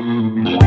mm-hmm.